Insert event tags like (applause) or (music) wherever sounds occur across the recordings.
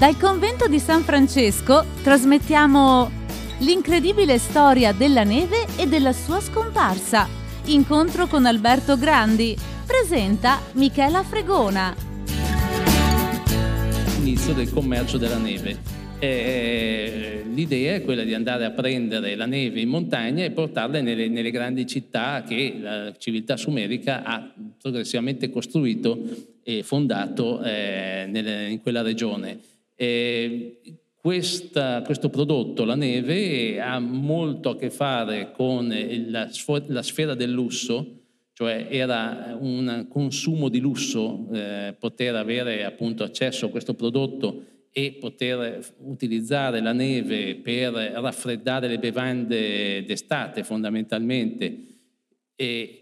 Dal convento di San Francesco trasmettiamo l'incredibile storia della neve e della sua scomparsa. Incontro con Alberto Grandi. Presenta Michela Fregona. Inizio del commercio della neve. Eh, l'idea è quella di andare a prendere la neve in montagna e portarla nelle, nelle grandi città che la civiltà sumerica ha progressivamente costruito e fondato eh, nelle, in quella regione. Eh, questa, questo prodotto, la neve, ha molto a che fare con la, la sfera del lusso, cioè era un consumo di lusso eh, poter avere appunto accesso a questo prodotto e poter utilizzare la neve per raffreddare le bevande d'estate fondamentalmente. E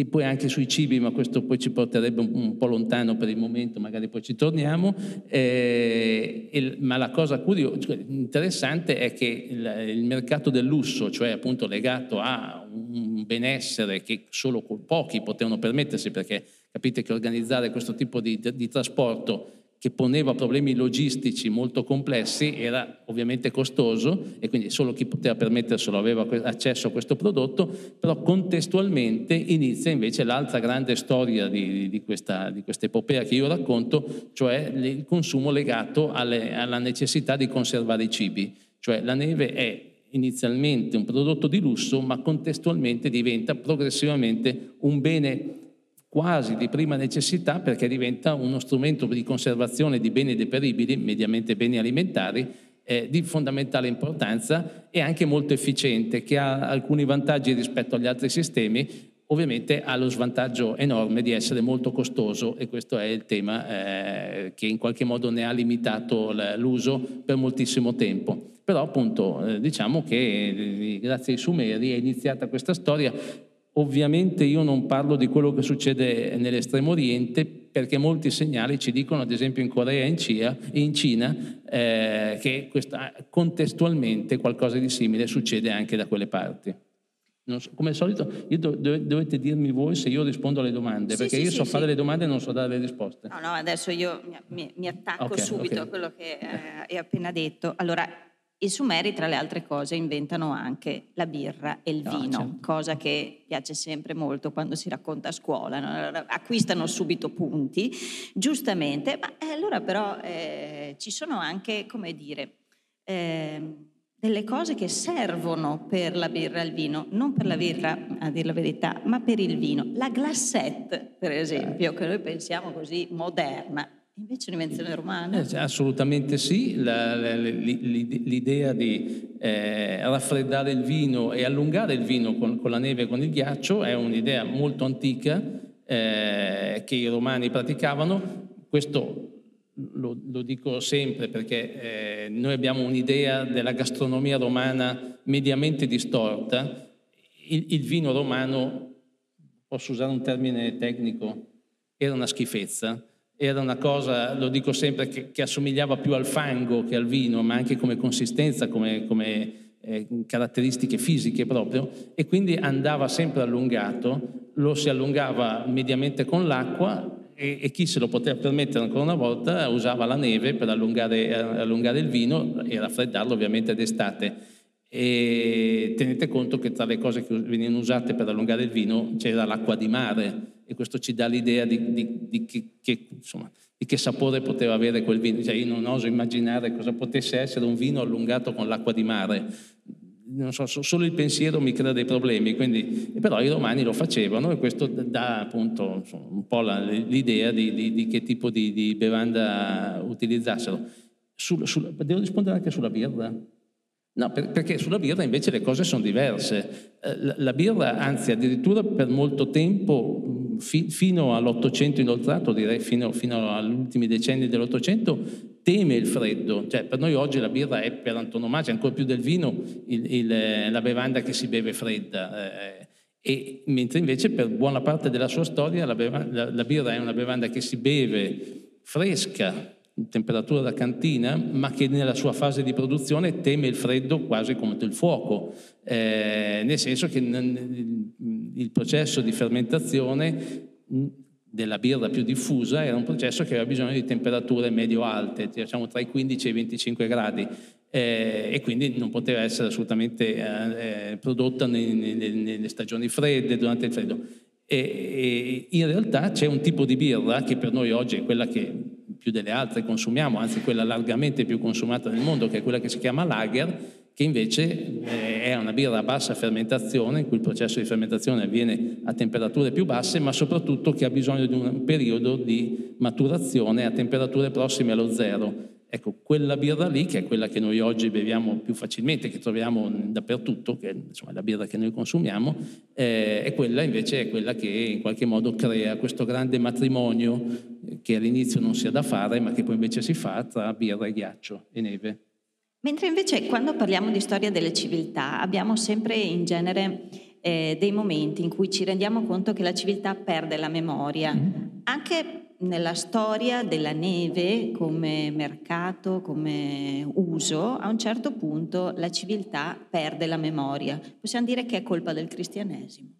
e poi anche sui cibi, ma questo poi ci porterebbe un, un po' lontano per il momento, magari poi ci torniamo. Eh, il, ma la cosa curiosa, cioè, interessante è che il, il, mercato del lusso, cioè appunto legato a un benessere che solo pochi potevano permettersi, perché capite che organizzare questo tipo di, di trasporto che poneva problemi logistici molto complessi, era ovviamente costoso e quindi solo chi poteva permetterselo aveva accesso a questo prodotto, però contestualmente inizia invece l'altra grande storia di, di, questa, di questa epopea che io racconto, cioè il consumo legato alle, alla necessità di conservare i cibi. Cioè la neve è inizialmente un prodotto di lusso, ma contestualmente diventa progressivamente un bene quasi di prima necessità perché diventa uno strumento di conservazione di beni deperibili, mediamente beni alimentari, eh, di fondamentale importanza e anche molto efficiente, che ha alcuni vantaggi rispetto agli altri sistemi, ovviamente ha lo svantaggio enorme di essere molto costoso e questo è il tema eh, che in qualche modo ne ha limitato l'uso per moltissimo tempo. Però appunto eh, diciamo che eh, grazie ai Sumeri è iniziata questa storia Ovviamente io non parlo di quello che succede nell'estremo oriente perché molti segnali ci dicono, ad esempio in Corea e in, Cia, in Cina, eh, che questa, contestualmente qualcosa di simile succede anche da quelle parti. So, come al solito, do, dovete dirmi voi se io rispondo alle domande, sì, perché sì, io so sì, fare le domande e non so dare le risposte. No, no, adesso io mi, mi attacco okay, subito okay. a quello che eh, hai appena detto. Allora, i Sumeri, tra le altre cose, inventano anche la birra e il no, vino, certo. cosa che piace sempre molto quando si racconta a scuola. No? Acquistano subito punti, giustamente, ma eh, allora però eh, ci sono anche, come dire, eh, delle cose che servono per la birra e il vino, non per la birra, a dire la verità, ma per il vino. La glassette, per esempio, che noi pensiamo così moderna, Invece un'invenzione romana? Eh, assolutamente sì, la, la, l'idea di eh, raffreddare il vino e allungare il vino con, con, la neve e con il ghiaccio è un'idea molto antica eh, che i romani praticavano. Questo lo, lo dico sempre perché eh, noi abbiamo un'idea della gastronomia romana mediamente distorta. Il, il vino romano, posso usare un termine tecnico, era una schifezza era una cosa, lo dico sempre, che, che, assomigliava più al fango che al vino, ma anche come consistenza, come, come eh, caratteristiche fisiche proprio, e quindi andava sempre allungato, lo si allungava mediamente con l'acqua e, e chi se lo poteva permettere ancora una volta usava la neve per allungare, allungare il vino e raffreddarlo ovviamente d'estate. E tenete conto che tra le cose che venivano usate per allungare il vino c'era l'acqua di mare, e questo ci dà l'idea di, di, di, che, che, insomma, di, che, sapore poteva avere quel vino. Cioè, io non oso immaginare cosa potesse essere un vino allungato con l'acqua di mare. So, solo il pensiero mi crea dei problemi, quindi, però i romani lo facevano e questo dà appunto insomma, un po' la, l'idea di, che tipo di, bevanda utilizzassero. Sul, sul, devo rispondere anche sulla birra? No, per, perché sulla birra invece le cose sono diverse. Eh, la, la birra, anzi addirittura per molto tempo, fi, fino all'Ottocento inoltrato, direi fino, fino agli ultimi decenni dell'Ottocento, teme il freddo. Cioè, per noi oggi la birra è per antonomasia, ancora più del vino, il, il, la bevanda che si beve fredda. Eh, e, mentre invece per buona parte della sua storia la, bevanda, la, la birra è una bevanda che si beve fresca, temperatura da cantina, ma che nella sua fase di produzione teme il freddo quasi come il fuoco, eh, nel senso che il processo di fermentazione della birra più diffusa era un processo che aveva bisogno di temperature medio-alte, diciamo tra i 15 e i 25 gradi, eh, e quindi non poteva essere assolutamente eh, prodotta nelle, nelle, stagioni fredde, durante il freddo. E, e in realtà c'è un tipo di birra che per noi oggi è quella che più delle altre consumiamo, anzi quella largamente più consumata nel mondo, che è quella che si chiama lager, che invece eh, è una birra a bassa fermentazione, in cui il processo di fermentazione avviene a temperature più basse, ma soprattutto che ha bisogno di un periodo di maturazione a temperature prossime allo zero. Ecco, quella birra lì, che è quella che noi oggi beviamo più facilmente, che troviamo dappertutto, che insomma, è la birra che noi consumiamo, eh, è quella invece è quella che in qualche modo crea questo grande matrimonio che all'inizio non sia da fare, ma che poi invece si fa tra birra e ghiaccio e neve. Mentre invece quando parliamo di storia delle civiltà abbiamo sempre in genere eh, dei momenti in cui ci rendiamo conto che la civiltà perde la memoria. Mm-hmm. Anche nella storia della neve come mercato, come uso, a un certo punto la civiltà perde la memoria. Possiamo dire che è colpa del cristianesimo.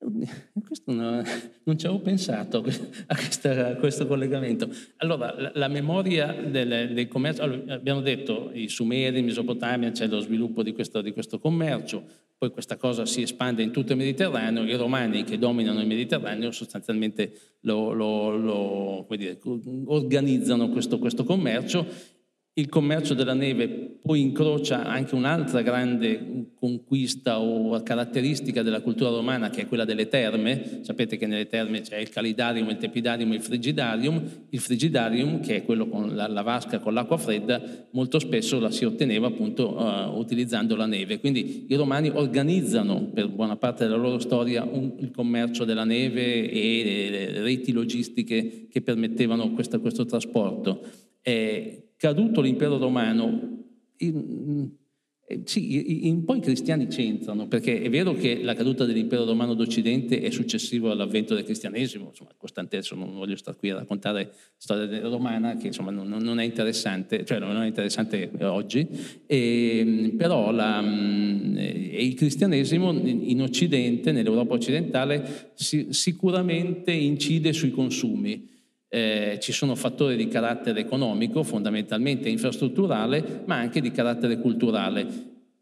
(laughs) Questo no, non ci avevo pensato (laughs) a, questa, a, questo collegamento. Allora, la, la memoria del, del commercio, allora, abbiamo detto i Sumeri, in Mesopotamia c'è lo sviluppo di questo, di questo, commercio, poi questa cosa si espande in tutto il Mediterraneo, i romani che dominano il Mediterraneo sostanzialmente lo, lo, lo, dire, organizzano questo, questo commercio il commercio della neve poi incrocia anche un'altra grande conquista o caratteristica della cultura romana che è quella delle terme. Sapete che nelle terme c'è il calidarium, il tepidarium e il frigidarium. Il frigidarium, che è quello con la, la vasca con l'acqua fredda, molto spesso la si otteneva appunto uh, utilizzando la neve. Quindi i romani organizzano per buona parte della loro storia un, il commercio della neve e le reti logistiche che permettevano questa, questo trasporto. Eh, caduto l'impero romano, in, eh, sì, in, poi i cristiani c'entrano, perché è vero che la caduta dell'impero romano d'Occidente è successiva all'avvento del cristianesimo, insomma, Costantesso non voglio stare qui a raccontare la storia romana, che insomma non, non, è interessante, cioè non è interessante oggi, e, ehm, però la, eh, il cristianesimo in Occidente, nell'Europa occidentale, si, sicuramente incide sui consumi eh, ci sono fattori di carattere economico, fondamentalmente infrastrutturale, ma anche di carattere culturale.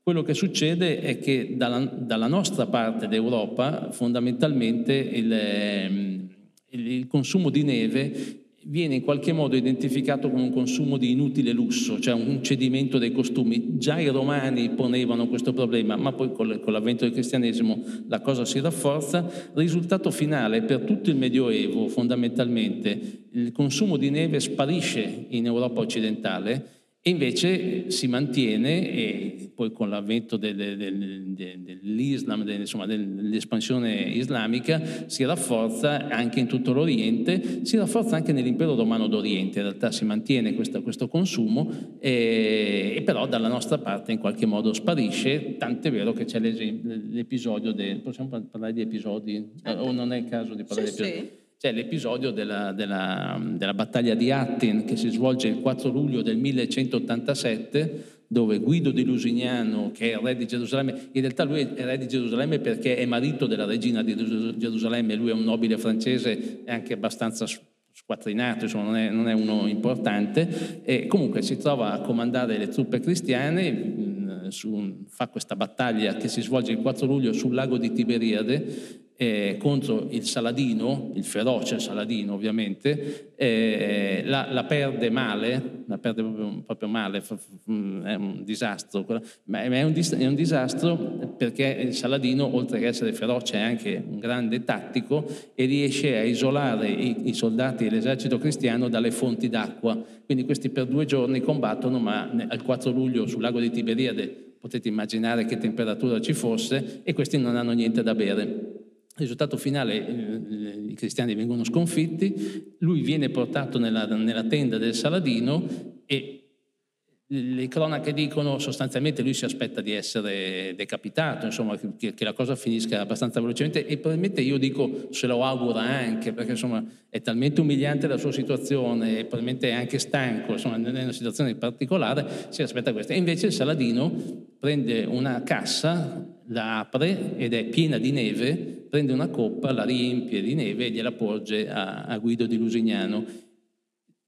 Quello che succede è che dalla, dalla nostra parte d'Europa fondamentalmente il, ehm, il, il consumo di neve viene in qualche modo identificato come un consumo di inutile lusso, cioè un cedimento dei costumi. Già i romani ponevano questo problema, ma poi con l'avvento del cristianesimo la cosa si rafforza. Risultato finale per tutto il Medioevo, fondamentalmente, il consumo di neve sparisce in Europa occidentale e invece si mantiene, e poi con l'avvento del, del, del, dell'Islam, insomma, dell'espansione islamica, si rafforza anche in tutto l'Oriente, si rafforza anche nell'impero romano d'Oriente, in realtà si mantiene questa, questo consumo, e, e, però dalla nostra parte in qualche modo sparisce, tant'è vero che c'è l'episodio possiamo parlare di episodi? O non è il caso di parlare sì, di episodi? Sì. C'è l'episodio della, della, della, battaglia di Attin che si svolge il 4 luglio del 1187, dove Guido di Lusignano, che è re di Gerusalemme, in realtà lui è re di Gerusalemme perché è marito della regina di Gerusalemme, lui è un nobile francese e anche abbastanza squattrinato, insomma non è, non è uno importante, e comunque si trova a comandare le truppe cristiane, su, fa questa battaglia che si svolge il 4 luglio sul lago di Tiberiade eh, contro il Saladino, il feroce Saladino ovviamente, eh, la, la, perde male, la perde proprio, proprio, male, è un disastro, ma è un, è un, disastro perché il Saladino, oltre che essere feroce, è anche un grande tattico e riesce a isolare i, i soldati e l'esercito cristiano dalle fonti d'acqua. Quindi questi per due giorni combattono, ma al 4 luglio sul lago di Tiberiade potete immaginare che temperatura ci fosse e questi non hanno niente da bere. Risultato finale, eh, i cristiani vengono sconfitti, lui viene portato nella, nella tenda del Saladino e le cronache dicono sostanzialmente lui si aspetta di essere decapitato, insomma che, che, la cosa finisca abbastanza velocemente e probabilmente io dico se lo augura anche perché insomma è talmente umiliante la sua situazione e probabilmente è anche stanco, insomma è una situazione particolare, si aspetta questo. E invece il Saladino prende una cassa, la apre ed è piena di neve prende una coppa, la riempie di neve e gliela porge a, a Guido di Lusignano,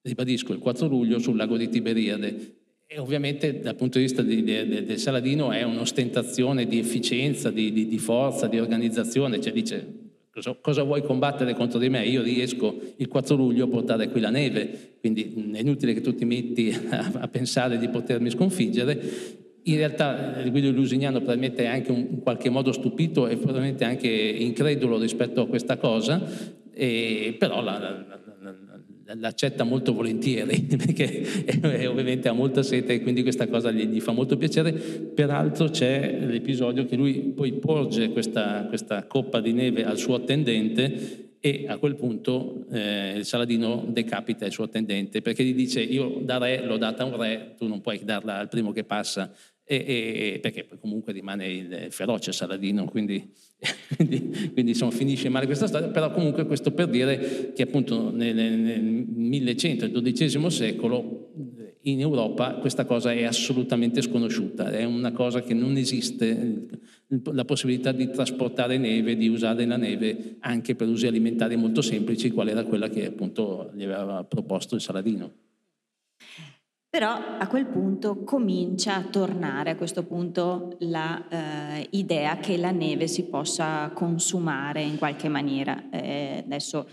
ribadisco, il 4 luglio sul lago di Tiberiade. E ovviamente dal punto di vista di, di, del Saladino è un'ostentazione di efficienza, di, di, forza, di organizzazione, cioè dice cosa, cosa, vuoi combattere contro di me? Io riesco il 4 luglio a portare qui la neve, quindi è inutile che tu ti metti a, a pensare di potermi sconfiggere. In realtà il Guido Lusignano probabilmente è anche un, in qualche modo stupito e probabilmente anche incredulo rispetto a questa cosa, e, però la, la, l'accetta molto volentieri (laughs) perché ovviamente ha molta sete e quindi questa cosa gli, gli, fa molto piacere. Peraltro c'è l'episodio che lui poi porge questa, questa coppa di neve al suo attendente e a quel punto eh, il Saladino decapita il suo attendente perché gli dice io da re l'ho data a un re, tu non puoi darla al primo che passa. E, e, perché comunque rimane il feroce Saladino, quindi, (laughs) quindi, quindi insomma, finisce male questa storia, però comunque questo per dire che appunto nel, nel 1100 e XII secolo in Europa questa cosa è assolutamente sconosciuta, è una cosa che non esiste, la possibilità di trasportare neve, di usare la neve anche per usi alimentari molto semplici, qual era quella che appunto gli aveva proposto il Saladino. Però a quel punto comincia a tornare a questo punto l'idea eh, che la neve si possa consumare in qualche maniera. Eh, adesso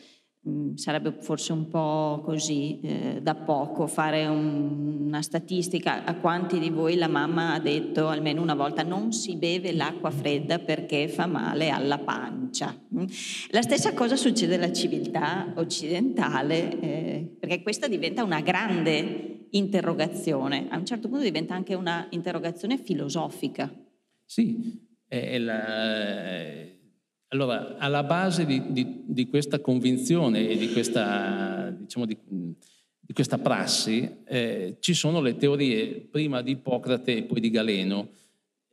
mm, sarebbe forse un po' così eh, da poco fare un, una statistica a quanti di voi la mamma ha detto almeno una volta non si beve l'acqua fredda perché fa male alla pancia. Mm. La stessa cosa succede alla civiltà occidentale eh, perché questa diventa una grande interrogazione, a un certo punto diventa anche una interrogazione filosofica. Sì, è la, allora alla base di, di, di, questa convinzione e di questa, diciamo, di, questa prassi eh, ci sono le teorie prima di Ippocrate e poi di Galeno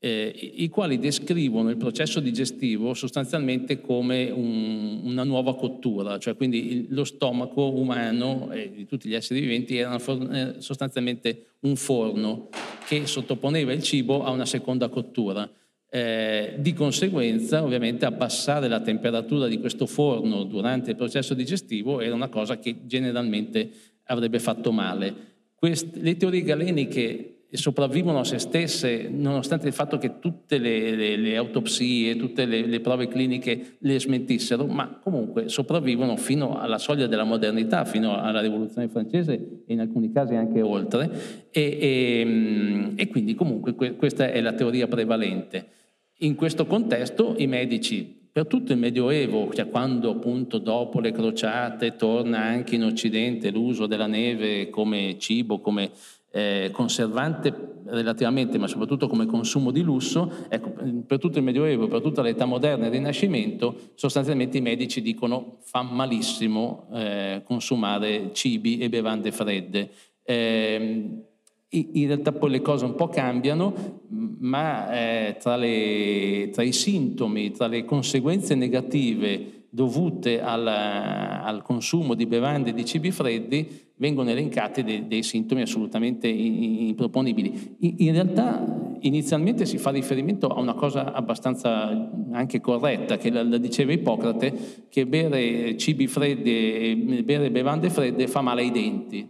eh, i quali descrivono il processo digestivo sostanzialmente come un, una nuova cottura, cioè quindi il, lo stomaco umano e di tutti gli esseri viventi era eh, sostanzialmente un forno che sottoponeva il cibo a una seconda cottura. Eh, di conseguenza, ovviamente, abbassare la temperatura di questo forno durante il processo digestivo era una cosa che generalmente avrebbe fatto male. Queste, le teorie galeniche sopravvivono a se stesse, nonostante il fatto che tutte le, le, le autopsie, tutte le, le, prove cliniche le smentissero, ma comunque sopravvivono fino alla soglia della modernità, fino alla rivoluzione francese e in alcuni casi anche oltre, e, e, mm, e quindi comunque que, questa è la teoria prevalente. In questo contesto i medici per tutto il Medioevo, cioè quando appunto dopo le crociate torna anche in Occidente l'uso della neve come cibo, come eh, conservante relativamente, ma soprattutto come consumo di lusso, ecco, per tutto il Medioevo, per tutta l'età moderna e il Rinascimento, sostanzialmente i medici dicono fa malissimo eh, consumare cibi e bevande fredde. Eh, in realtà poi le cose un po' cambiano, ma eh, tra, le, tra, i sintomi, tra le conseguenze negative dovute al, al consumo di bevande e di cibi freddi, vengono elencati dei, dei sintomi assolutamente improponibili. In, in, realtà inizialmente si fa riferimento a una cosa abbastanza anche corretta, che la, la diceva Ippocrate, che bere cibi freddi e bere bevande fredde fa male ai denti.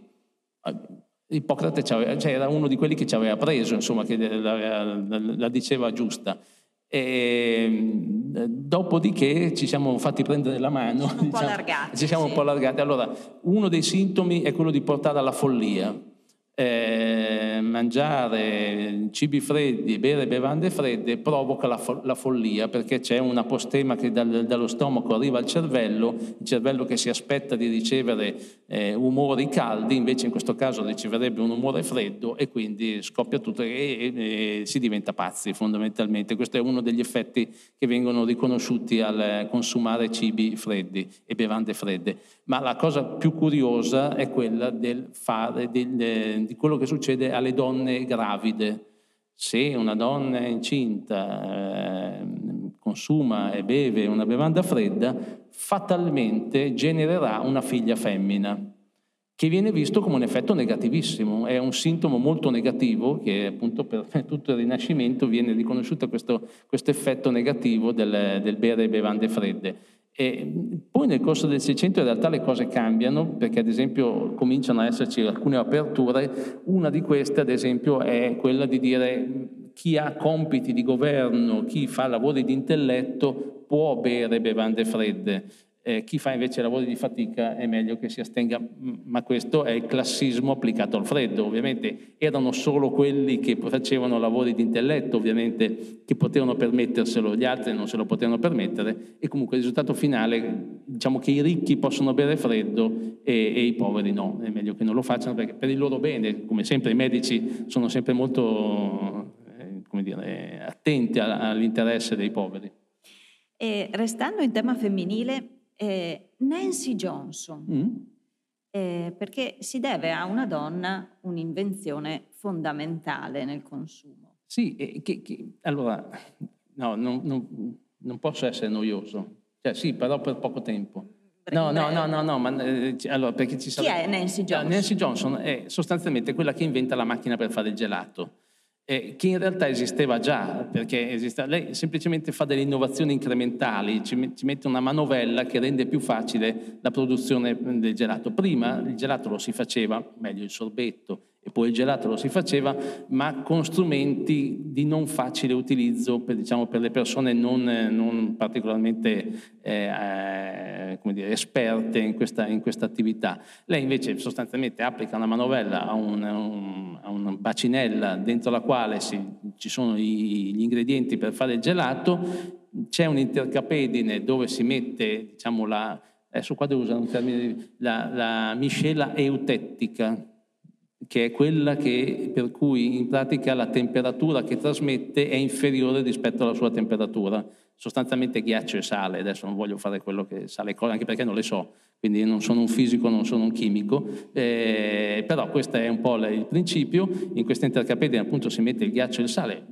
Ippocrate cioè era uno di quelli che ci aveva preso, insomma, che la, la, la diceva giusta. E, dopodiché ci siamo fatti prendere la mano, un diciamo, allargati, ci siamo sì. un po' allargati. Allora, uno dei sintomi è quello di portare alla follia eh, mangiare cibi freddi, bere bevande fredde provoca la, fo- la follia perché c'è una postema che dal, dallo stomaco arriva al cervello, il cervello che si aspetta di ricevere eh, umori caldi, invece in questo caso riceverebbe un umore freddo e quindi scoppia tutto e, e, e si diventa pazzi fondamentalmente. Questo è uno degli effetti che vengono riconosciuti al consumare cibi freddi e bevande fredde. Ma la cosa più curiosa è quella del fare, del, di quello che succede alle donne gravide. Se una donna incinta eh, consuma e beve una bevanda fredda, fatalmente genererà una figlia femmina. che viene visto come un effetto negativissimo, è un sintomo molto negativo che appunto per (laughs) tutto il Rinascimento viene riconosciuto questo, questo effetto negativo del, del bere bevande fredde. E poi nel corso del Seicento in realtà le cose cambiano perché ad esempio cominciano ad esserci alcune aperture, una di queste ad esempio è quella di dire chi ha compiti di governo, chi fa lavori di intelletto può bere bevande fredde. Eh, chi fa invece lavori di fatica è meglio che si astenga, ma questo è il classismo applicato al freddo. Ovviamente erano solo quelli che facevano lavori di intelletto, ovviamente, che potevano permetterselo, gli altri non se lo potevano permettere e comunque il risultato finale, diciamo che i ricchi possono bere freddo e, e i poveri no, è meglio che non lo facciano perché per il loro bene, come sempre i medici sono sempre molto eh, come dire, attenti all'interesse dei poveri. E restando in tema femminile, eh, Nancy Johnson, mm. eh, perché si deve a una donna un'invenzione fondamentale nel consumo. Sì, eh, che, che, allora, no, non, non, non, posso essere noioso, cioè sì, però per poco tempo. No, no, no, no, no, ma eh, allora perché ci sarà... Chi è Nancy Johnson? Nancy Johnson è sostanzialmente quella che inventa la macchina per fare il gelato eh, che in realtà esisteva già, perché esiste, lei semplicemente fa delle innovazioni incrementali, ci, ci, mette una manovella che rende più facile la produzione del gelato. Prima il gelato lo si faceva, meglio il sorbetto, e poi il gelato lo si faceva, ma con strumenti di non facile utilizzo per, diciamo, per le persone non, non particolarmente eh, eh, dire, esperte in questa, in questa, attività. Lei invece sostanzialmente applica una manovella a, un, un, a una bacinella dentro la quale si, ci sono i, gli ingredienti per fare il gelato, c'è un intercapedine dove si mette diciamo, la, adesso qua devo usare un termine, la, la miscela eutettica, che è quella che, per cui in pratica la temperatura che trasmette è inferiore rispetto alla sua temperatura. Sostanzialmente ghiaccio e sale, adesso non voglio fare quello che sa le cose, anche perché non le so, quindi non sono un fisico, non sono un chimico, eh, però questo è un po' il principio, in questa intercapedine appunto si mette il ghiaccio e il sale,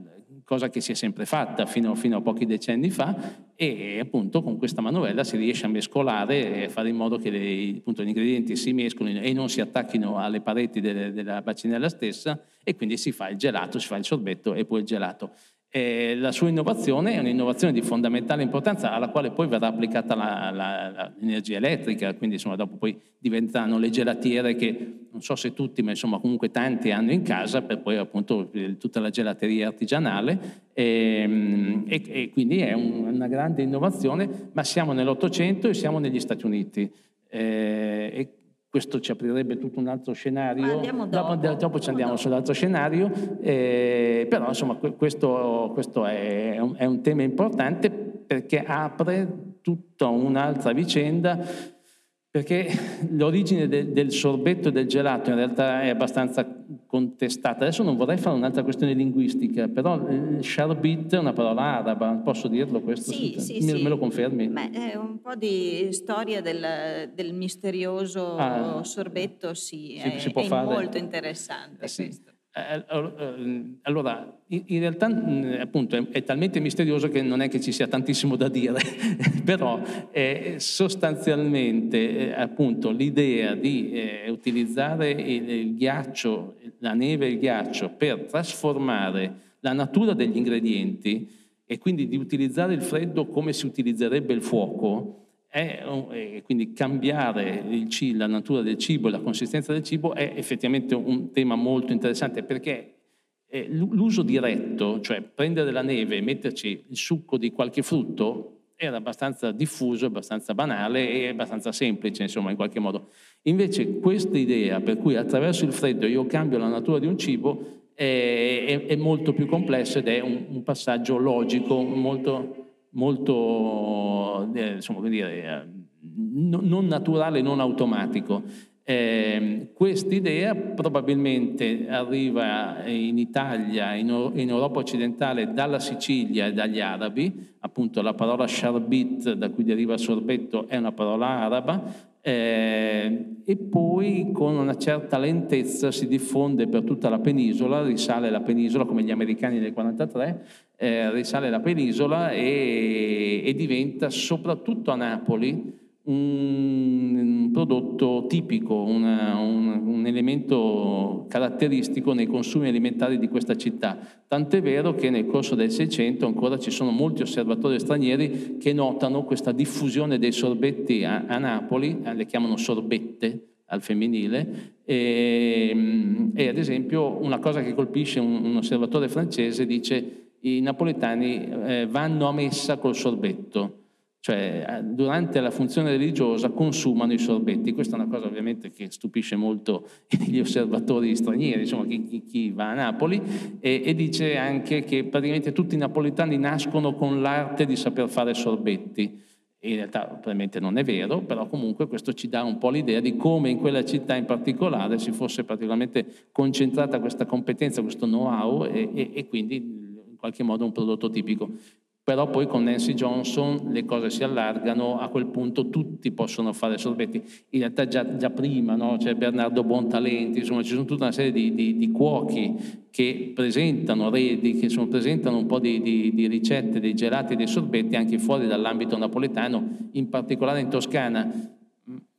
cosa che si è sempre fatta fino, fino, a pochi decenni fa e appunto con questa manovella si riesce a mescolare e fare in modo che le, appunto, gli ingredienti si mescolino e non si attacchino alle pareti delle, della bacinella stessa e quindi si fa il gelato, si fa il sorbetto e poi il gelato. E la sua innovazione è un'innovazione di fondamentale importanza alla quale poi verrà applicata la, la, l'energia elettrica, quindi insomma dopo poi diventeranno le gelatiere che non so se tutti, ma insomma comunque tanti hanno in casa per poi appunto tutta la gelateria artigianale e, e, e quindi è un, una grande innovazione, ma siamo nell'Ottocento e siamo negli Stati Uniti. Eh, e questo ci aprirebbe tutto un altro scenario. Dopo. Dopo, dopo, ci andiamo dopo. sull'altro scenario, eh, però insomma questo, questo è, un, è, un, tema importante perché apre tutta un'altra vicenda perché l'origine del, del sorbetto e del gelato in realtà è abbastanza contestata. Adesso non vorrei fare un'altra questione linguistica, però il sharbit è una parola araba, posso dirlo questo? Sì, sì, me, sì. me lo confermi? Beh, è un po' di storia del, del misterioso ah, sorbetto, sì, si, è, si è molto interessante eh, sì. questo. Eh, eh, allora, in realtà appunto è, talmente misterioso che non è che ci sia tantissimo da dire, (laughs) però eh, sostanzialmente appunto l'idea di eh, utilizzare il, il, ghiaccio, la neve e il ghiaccio per trasformare la natura degli ingredienti e quindi di utilizzare il freddo come si utilizzerebbe il fuoco, è, quindi cambiare il, la natura del cibo la consistenza del cibo è effettivamente un tema molto interessante perché eh, l'uso diretto, cioè prendere la neve e metterci il succo di qualche frutto, era abbastanza diffuso, abbastanza banale e abbastanza semplice, insomma, in qualche modo. Invece questa idea per cui attraverso il freddo io cambio la natura di un cibo è, è, è molto più complesso ed è un, un passaggio logico molto molto, eh, insomma, come dire, eh, non naturale, non automatico. Eh, Quest'idea probabilmente arriva in Italia, in, in, Europa occidentale, dalla Sicilia e dagli arabi, appunto la parola sharbit, da cui deriva sorbetto, è una parola araba, eh, e poi con una certa lentezza si diffonde per tutta la penisola, risale la penisola come gli americani del 43, eh, risale la penisola e, e diventa soprattutto a Napoli un prodotto tipico, una, un, un, elemento caratteristico nei consumi alimentari di questa città. Tant'è vero che nel corso del Seicento ancora ci sono molti osservatori stranieri che notano questa diffusione dei sorbetti a, a Napoli, eh, le chiamano sorbette al femminile, e, e, ad esempio una cosa che colpisce un, un osservatore francese dice i napoletani eh, vanno a messa col sorbetto cioè eh, durante la funzione religiosa consumano i sorbetti. Questa è una cosa ovviamente che stupisce molto (laughs) gli osservatori stranieri, insomma chi, chi, va a Napoli, e, e, dice anche che praticamente tutti i napoletani nascono con l'arte di saper fare sorbetti. In realtà probabilmente non è vero, però comunque questo ci dà un po' l'idea di come in quella città in particolare si fosse particolarmente concentrata questa competenza, questo know-how e, e, e quindi in qualche modo un prodotto tipico. Però poi con Nancy Johnson le cose si allargano, a quel punto tutti possono fare sorbetti. In realtà già, già prima no? c'è Bernardo Bontalenti, insomma ci sono tutta una serie di, di, di cuochi che presentano redi, che insomma, presentano un po' di, di, ricette dei gelati dei sorbetti anche fuori dall'ambito napoletano, in particolare in Toscana.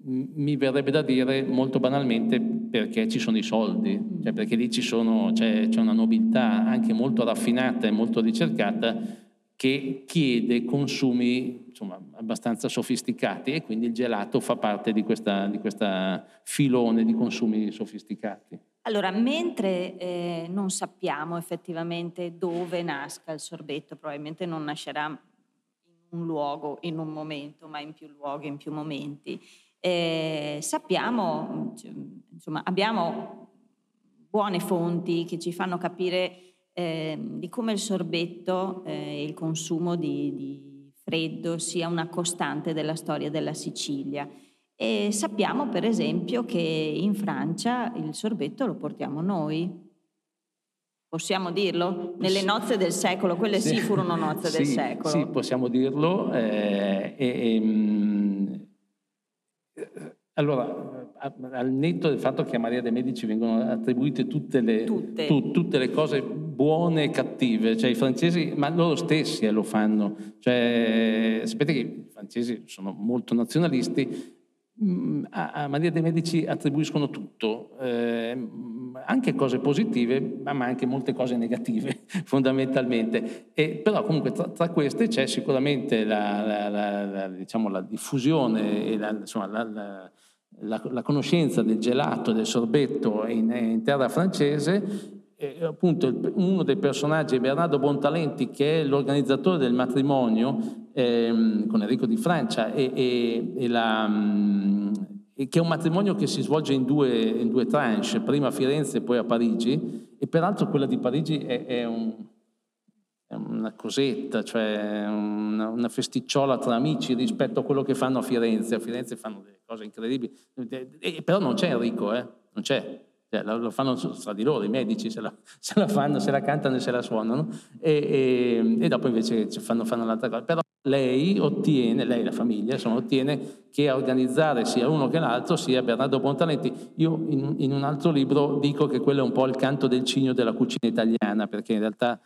Mi verrebbe da dire molto banalmente perché ci sono i soldi, cioè perché lì sono, c'è, c'è una nobiltà anche molto raffinata e molto ricercata che chiede consumi insomma, abbastanza sofisticati e quindi il gelato fa parte di questa, di questa filone di consumi sofisticati. Allora, mentre eh, non sappiamo effettivamente dove nasca il sorbetto, probabilmente non nascerà in un luogo, in un momento, ma in più luoghi, in più momenti, eh, sappiamo, insomma, abbiamo buone fonti che ci fanno capire eh, di come il sorbetto e eh, il consumo di, di freddo sia una costante della storia della Sicilia. E sappiamo per esempio che in Francia il sorbetto lo portiamo noi. Possiamo dirlo? Nelle nozze del secolo, quelle sì, sì furono nozze sì, del secolo. Sì, possiamo dirlo. Eh, e, e, mm, allora, al netto del fatto che a Maria de' Medici vengono attribuite tutte le, tutte. Tu, tutte le cose buone e cattive, cioè i francesi, ma loro stessi eh, lo fanno. Cioè, sapete che i francesi sono molto nazionalisti, mm, a, Maria de' Medici attribuiscono tutto, eh, anche cose positive, ma anche molte cose negative, (laughs) fondamentalmente. E, però comunque tra, tra, queste c'è sicuramente la, la, la, diciamo, la diffusione e insomma, la conoscenza del gelato, del sorbetto in, in terra francese eh, appunto uno dei personaggi è Bernardo Bontalenti che è l'organizzatore del matrimonio ehm, con Enrico di Francia e, e, e, la, mm, che è un matrimonio che si svolge in due, in due, tranche, prima a Firenze e poi a Parigi e peraltro quella di Parigi è, è un, una cosetta, cioè una, una, festicciola tra amici rispetto a quello che fanno a Firenze. A Firenze fanno delle cose incredibili, e, però non c'è Enrico, eh? non c'è. Cioè, lo fanno tra di loro, i medici se la, se la, fanno, se la cantano e se la suonano, e, e, e dopo invece fanno, fanno l'altra cosa. Però lei ottiene, lei la famiglia, insomma, ottiene che a organizzare sia uno che l'altro sia Bernardo Bontalenti. Io in, in un altro libro dico che quello è un po' il canto del cigno della cucina italiana, perché in realtà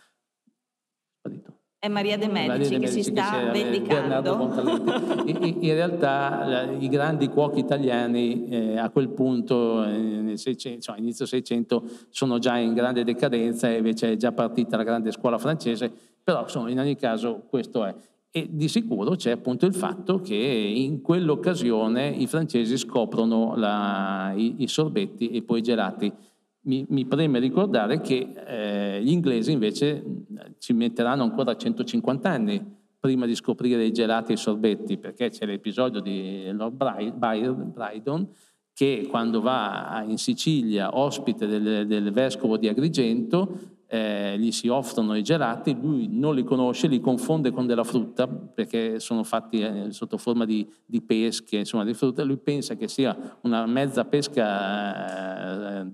è Maria De Medici, Maria De Medici che si sta che vendicando. in, in, realtà i grandi cuochi italiani eh, a quel punto, eh, nel 600, insomma, inizio 600, sono già in grande decadenza e invece è già partita la grande scuola francese, però insomma, in ogni caso questo è. E di sicuro c'è appunto il fatto che in quell'occasione i francesi scoprono la, i, i sorbetti e poi i gelati mi, mi preme ricordare che eh, gli inglesi invece ci metteranno ancora 150 anni prima di scoprire i gelati e i sorbetti, perché c'è l'episodio di Lord Brydon che quando va in Sicilia, ospite del, del vescovo di Agrigento, eh, gli si offrono i gelati, lui non li conosce, li confonde con della frutta perché sono fatti eh, sotto forma di, di, pesche, insomma di frutta, lui pensa che sia una mezza pesca eh,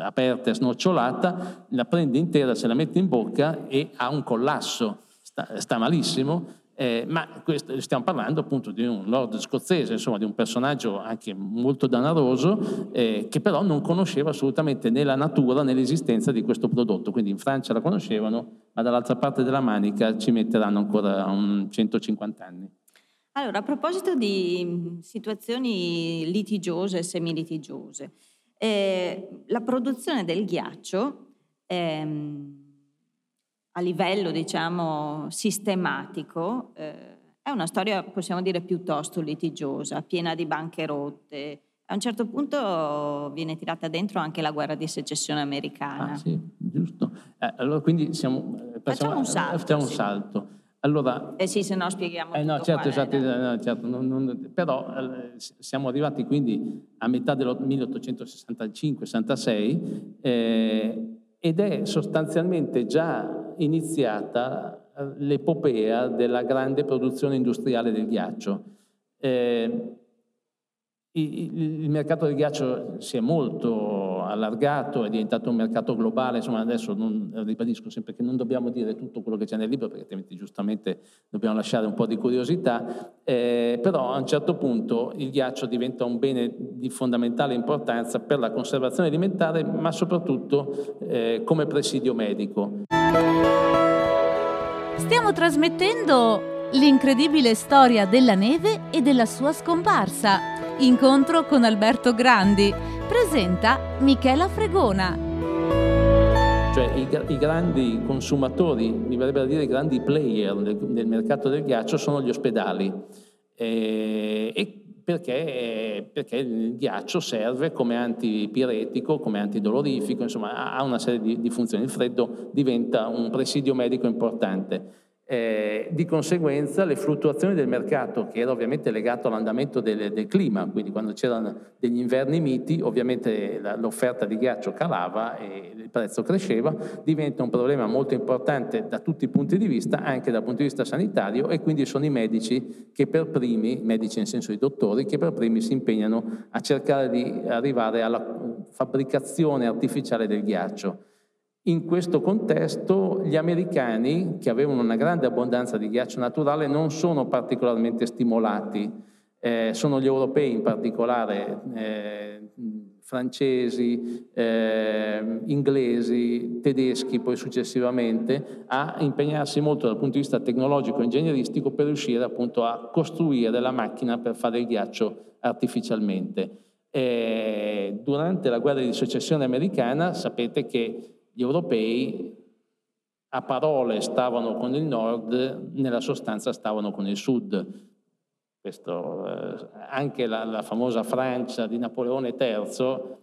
aperta e snocciolata, la prende intera, se la mette in bocca e ha un collasso, sta, sta malissimo eh, ma questo, stiamo parlando appunto di un lord scozzese, insomma di un personaggio anche molto danaroso, eh, che però non conosceva assolutamente né la natura né l'esistenza di questo prodotto. Quindi in Francia la conoscevano, ma dall'altra parte della manica ci metteranno ancora un 150 anni. Allora, a proposito di situazioni litigiose e semilitigiose, eh, la produzione del ghiaccio ehm, a livello, diciamo, sistematico eh, è una storia, possiamo dire, piuttosto litigiosa, piena di bancherotte. A un certo punto viene tirata dentro anche la guerra di secessione americana. Ah, sì, giusto. Eh, allora, quindi siamo, eh, facciamo, un salto. Facciamo un salto. Allora, eh sì, se no spieghiamo eh no, certo, certo, no, certo non, non, però eh, siamo arrivati quindi a metà del 1865-66 eh, ed è sostanzialmente già iniziata l'epopea della grande produzione industriale del ghiaccio. Eh, il mercato del ghiaccio si è molto allargato, è diventato un mercato globale, insomma adesso non, ribadisco sempre che non dobbiamo dire tutto quello che c'è nel libro perché altrimenti giustamente dobbiamo lasciare un po' di curiosità, eh, però a un certo punto il ghiaccio diventa un bene di fondamentale importanza per la conservazione alimentare ma soprattutto eh, come presidio medico. Stiamo trasmettendo l'incredibile storia della neve e della sua scomparsa. Incontro con Alberto Grandi. Presenta Michela Fregona. Cioè i, i grandi consumatori, mi verrebbe da dire i grandi player del, del mercato del ghiaccio sono gli ospedali. Eh, e perché, perché, il ghiaccio serve come antipiretico, come antidolorifico, insomma ha una serie di, di funzioni. Il freddo diventa un presidio medico importante. Eh, di conseguenza le fluttuazioni del mercato, che era ovviamente legato all'andamento del, del clima, quindi quando c'erano degli inverni miti, ovviamente la, l'offerta di ghiaccio calava e il prezzo cresceva, diventa un problema molto importante da tutti i punti di vista, anche dal punto di vista sanitario, e quindi sono i medici che per primi, medici nel senso di dottori, che per primi si impegnano a cercare di arrivare alla fabbricazione artificiale del ghiaccio. In questo contesto gli americani, che avevano una grande abbondanza di ghiaccio naturale, non sono particolarmente stimolati. Eh, sono gli europei in particolare, eh, francesi, eh, inglesi, tedeschi poi successivamente, a impegnarsi molto dal punto di vista tecnologico e ingegneristico per riuscire appunto a costruire la macchina per fare il ghiaccio artificialmente. Eh, durante la guerra di secessione americana sapete che gli europei a parole stavano con il nord, nella sostanza stavano con il sud. Questo, eh, anche la, la, famosa Francia di Napoleone III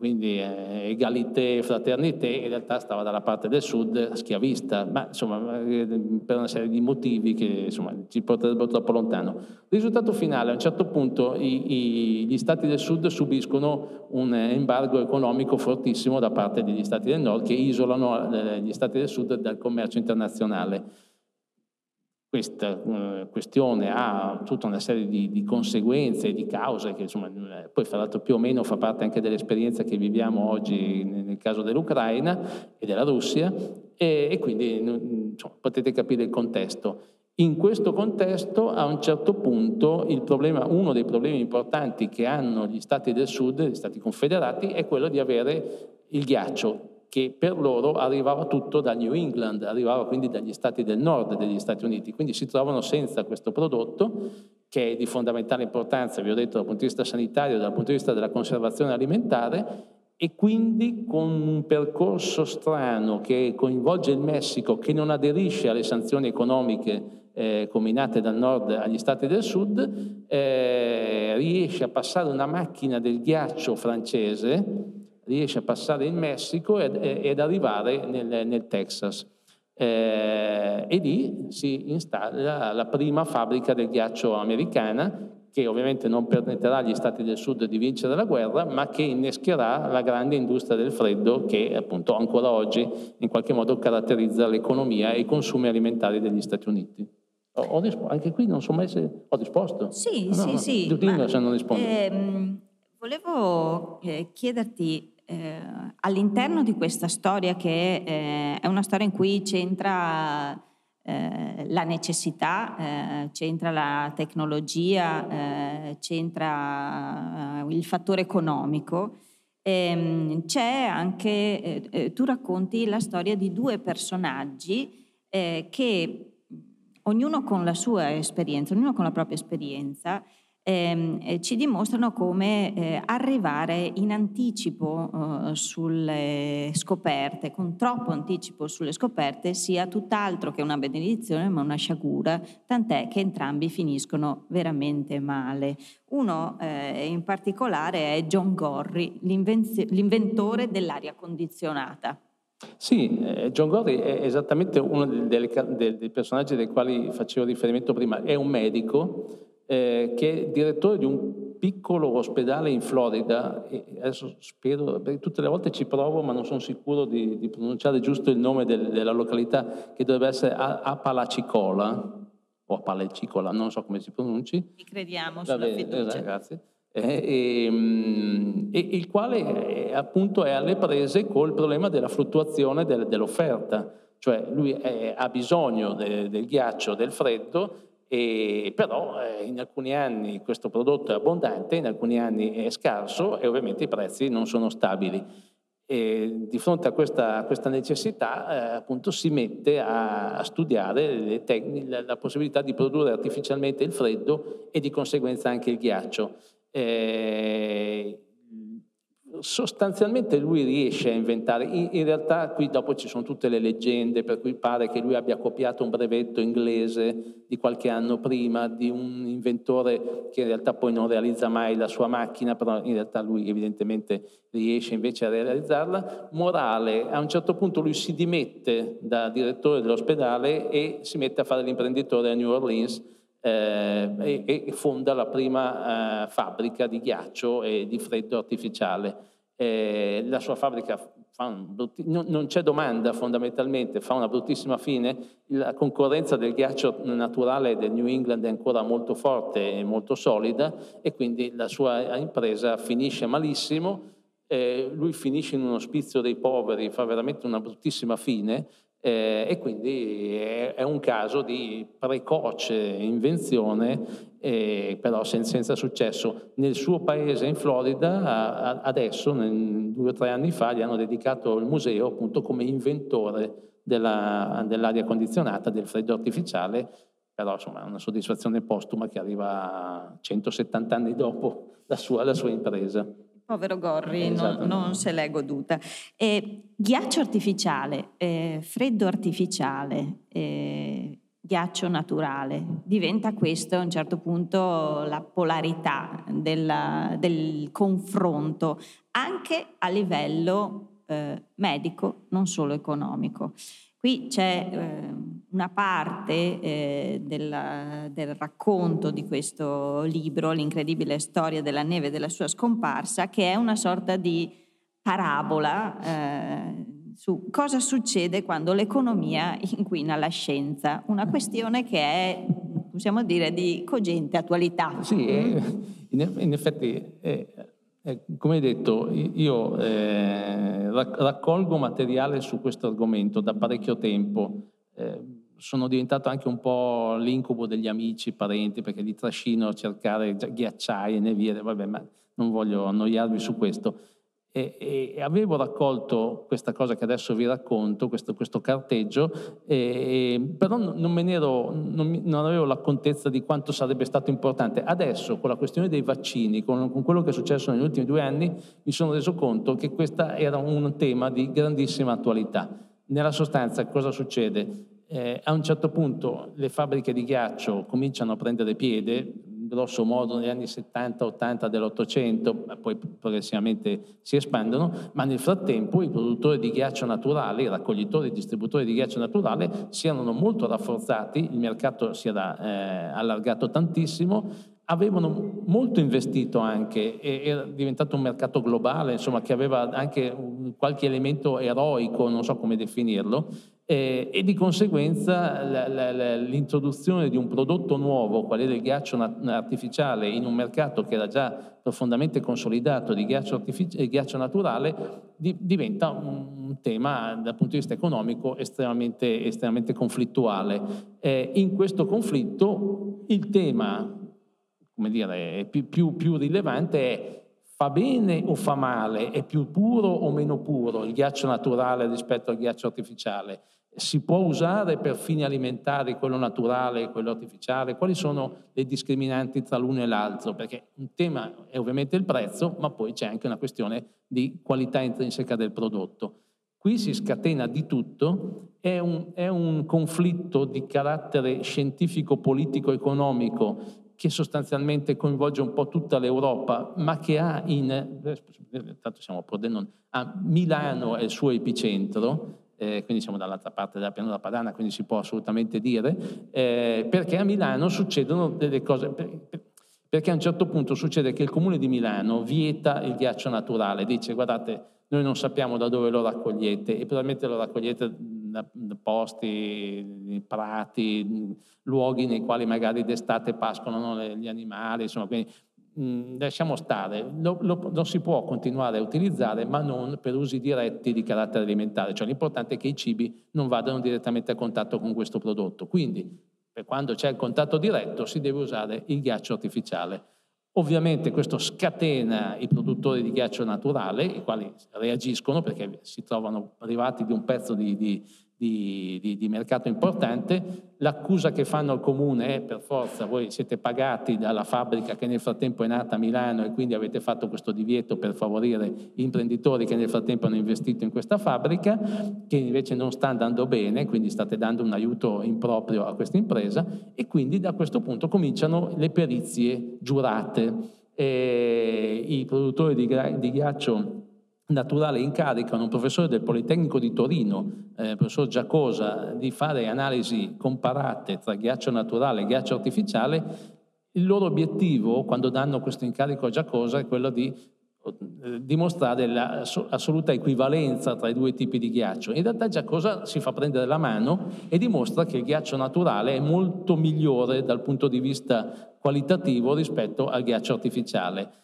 quindi eh, egalité, fraternité, in realtà stava dalla parte del sud schiavista, ma insomma eh, per una serie di motivi che insomma, ci porterebbero troppo lontano. Risultato finale, a un certo punto i, i, gli stati del sud subiscono un embargo economico fortissimo da parte degli stati del nord che isolano eh, gli stati del sud dal commercio internazionale questa eh, questione ha tutta una serie di, di conseguenze e di cause che insomma, eh, poi fra l'altro più o meno fa parte anche dell'esperienza che viviamo oggi nel caso dell'Ucraina e della Russia e, e quindi insomma, potete capire il contesto. In questo contesto a un certo punto problema, uno dei problemi importanti che hanno gli stati del sud, gli stati confederati, è quello di avere il ghiaccio che per loro arrivava tutto da New England, arrivava quindi dagli stati del nord degli Stati Uniti, quindi si trovano senza questo prodotto che è di fondamentale importanza, vi ho detto dal punto di vista sanitario, dal punto di vista della conservazione alimentare e quindi con un percorso strano che coinvolge il Messico che non aderisce alle sanzioni economiche eh, combinate dal nord agli stati del sud, eh, riesce a passare una macchina del ghiaccio francese riesce a passare in Messico ed, ed arrivare nel, nel Texas. Eh, e lì si installa la prima fabbrica del ghiaccio americana che ovviamente non permetterà agli stati del sud di vincere la guerra, ma che innescherà la grande industria del freddo che appunto ancora oggi in qualche modo caratterizza l'economia e i consumi alimentari degli Stati Uniti. Ho, ho anche qui non so mai se ho risposto. Sì, no, sì, no, sì. Dillo se non rispondo. Ehm, volevo eh, chiederti eh, all'interno di questa storia che eh, è una storia in cui c'entra eh, la necessità, eh, c'entra la tecnologia, eh, c'entra eh, il fattore economico, ehm, c'è anche, tu racconti la storia di due personaggi che ognuno con la sua esperienza, ognuno con la propria esperienza, ehm, eh, ci dimostrano come eh, arrivare in anticipo eh, sulle scoperte, con troppo anticipo sulle scoperte, sia tutt'altro che una benedizione, ma una sciagura, tant'è che entrambi finiscono veramente male. Uno eh, in particolare è John Gorry, l'inventore dell'aria condizionata. Sì, eh, John Gorry è esattamente uno dei, personaggi dei quali facevo riferimento prima. È un medico eh, che è direttore di un piccolo ospedale in Florida, adesso spero, perché tutte le volte ci provo ma non sono sicuro di, di pronunciare giusto il nome del, della località, che dovrebbe essere Apalacicola, o Apalacicola, non so come si pronunci. Ci crediamo sulla Vabbè, fiducia. Esatto, grazie. Eh, e, ehm, e, il quale è, appunto è alle prese col problema della fluttuazione del, dell'offerta, cioè lui è, ha bisogno de, del ghiaccio, del freddo e però eh, in alcuni anni questo prodotto è abbondante, in alcuni anni è scarso e ovviamente i prezzi non sono stabili. E di fronte a questa, questa necessità eh, appunto si mette a, a studiare tecniche, la, la, possibilità di produrre artificialmente il freddo e di conseguenza anche il ghiaccio. Eh, sostanzialmente lui riesce a inventare, in, in, realtà qui dopo ci sono tutte le leggende per cui pare che lui abbia copiato un brevetto inglese di qualche anno prima di un inventore che in realtà poi non realizza mai la sua macchina, però in realtà lui evidentemente riesce invece a realizzarla. Morale, a un certo punto lui si dimette da direttore dell'ospedale e si mette a fare l'imprenditore a New Orleans e, e, fonda la prima eh, fabbrica di ghiaccio e di freddo artificiale. Eh, la sua fabbrica brutti, non, non, c'è domanda fondamentalmente, fa una bruttissima fine, la concorrenza del ghiaccio naturale del New England è ancora molto forte e molto solida e quindi la sua impresa finisce malissimo, eh, lui finisce in un ospizio dei poveri, fa veramente una bruttissima fine, eh, e quindi è, è, un caso di precoce invenzione, eh, però sen, senza successo. Nel suo paese, in Florida, a, a, adesso, nel, due o tre anni fa, gli hanno dedicato il museo appunto come inventore della, dell'aria condizionata, del freddo artificiale, però insomma è una soddisfazione postuma che arriva 170 anni dopo la sua, la sua impresa. Povero Gorri, esatto. non, non, se l'è goduta. E ghiaccio artificiale, eh, freddo artificiale, eh, ghiaccio naturale, diventa questo a un certo punto la polarità della, del confronto, anche a livello eh, medico, non solo economico. Qui c'è eh, una parte eh, del, del, racconto di questo libro, L'incredibile storia della neve e della sua scomparsa, che è una sorta di parabola eh, su cosa succede quando l'economia inquina la scienza, una questione che è, possiamo dire, di cogente attualità. Sì, in effetti eh, come hai detto, io eh, raccolgo materiale su questo argomento da parecchio tempo. Eh, sono diventato anche un po' l'incubo degli amici, parenti, perché li trascino a cercare ghiacciai e neviere, vabbè, ma non voglio annoiarvi su questo. E, e, avevo raccolto questa cosa che adesso vi racconto, questo, questo carteggio, e, però non, ero, non, non, avevo la contezza di quanto sarebbe stato importante. Adesso, con la questione dei vaccini, con, con, quello che è successo negli ultimi due anni, mi sono reso conto che questo era un tema di grandissima attualità. Nella sostanza, cosa succede? Eh, a un certo punto le fabbriche di ghiaccio cominciano a prendere piede, grosso modo negli anni 70-80 dell'Ottocento, poi progressivamente si espandono, ma nel frattempo i produttori di ghiaccio naturale, i raccoglitori e distributori di ghiaccio naturale si erano molto rafforzati, il mercato si era eh, allargato tantissimo, avevano molto investito anche, era diventato un mercato globale, insomma, che aveva anche qualche elemento eroico, non so come definirlo, eh, e di conseguenza la, la, la, l'introduzione di un prodotto nuovo, qual è il ghiaccio artificiale, in un mercato che era già profondamente consolidato di ghiaccio, artific- ghiaccio naturale, di, diventa un tema dal punto di vista economico estremamente, estremamente conflittuale. Eh, in questo conflitto il tema come dire, più, più, più rilevante è fa bene o fa male, è più puro o meno puro il ghiaccio naturale rispetto al ghiaccio artificiale. Si può usare per fini alimentari quello naturale e quello artificiale? Quali sono le discriminanti tra l'uno e l'altro? Perché un tema è ovviamente il prezzo, ma poi c'è anche una questione di qualità intrinseca del prodotto. Qui si scatena di tutto, è un, è un conflitto di carattere scientifico, politico, economico che sostanzialmente coinvolge un po' tutta l'Europa, ma che ha in, tanto siamo a Milano è il suo epicentro, eh, quindi siamo dall'altra parte della pianura padana, quindi si può assolutamente dire, eh, perché a Milano succedono delle cose, perché a un certo punto succede che il comune di Milano vieta il ghiaccio naturale, dice guardate noi non sappiamo da dove lo raccogliete e probabilmente lo raccogliete da, da posti, prati, luoghi nei quali magari d'estate pascolano gli animali, insomma, quindi mh, lasciamo stare, lo, lo, lo, si può continuare a utilizzare ma non per usi diretti di carattere alimentare, cioè l'importante è che i cibi non vadano direttamente a contatto con questo prodotto, quindi per quando c'è il contatto diretto si deve usare il ghiaccio artificiale. Ovviamente questo scatena i produttori di ghiaccio naturale, i quali reagiscono perché si trovano privati di un pezzo di, di, di, di, di, mercato importante. L'accusa che fanno al comune è per forza, voi siete pagati dalla fabbrica che nel frattempo è nata a Milano e quindi avete fatto questo divieto per favorire gli imprenditori che nel frattempo hanno investito in questa fabbrica, che invece non sta andando bene, quindi state dando un aiuto improprio a questa impresa e quindi da questo punto cominciano le perizie giurate. E I produttori di, di ghiaccio naturale incaricano un professore del Politecnico di Torino, eh, professor Giacosa, di fare analisi comparate tra ghiaccio naturale e ghiaccio artificiale, il loro obiettivo, quando danno questo incarico a Giacosa, è quello di eh, dimostrare l'assoluta equivalenza tra i due tipi di ghiaccio. In realtà Giacosa si fa prendere la mano e dimostra che il ghiaccio naturale è molto migliore dal punto di vista qualitativo rispetto al ghiaccio artificiale.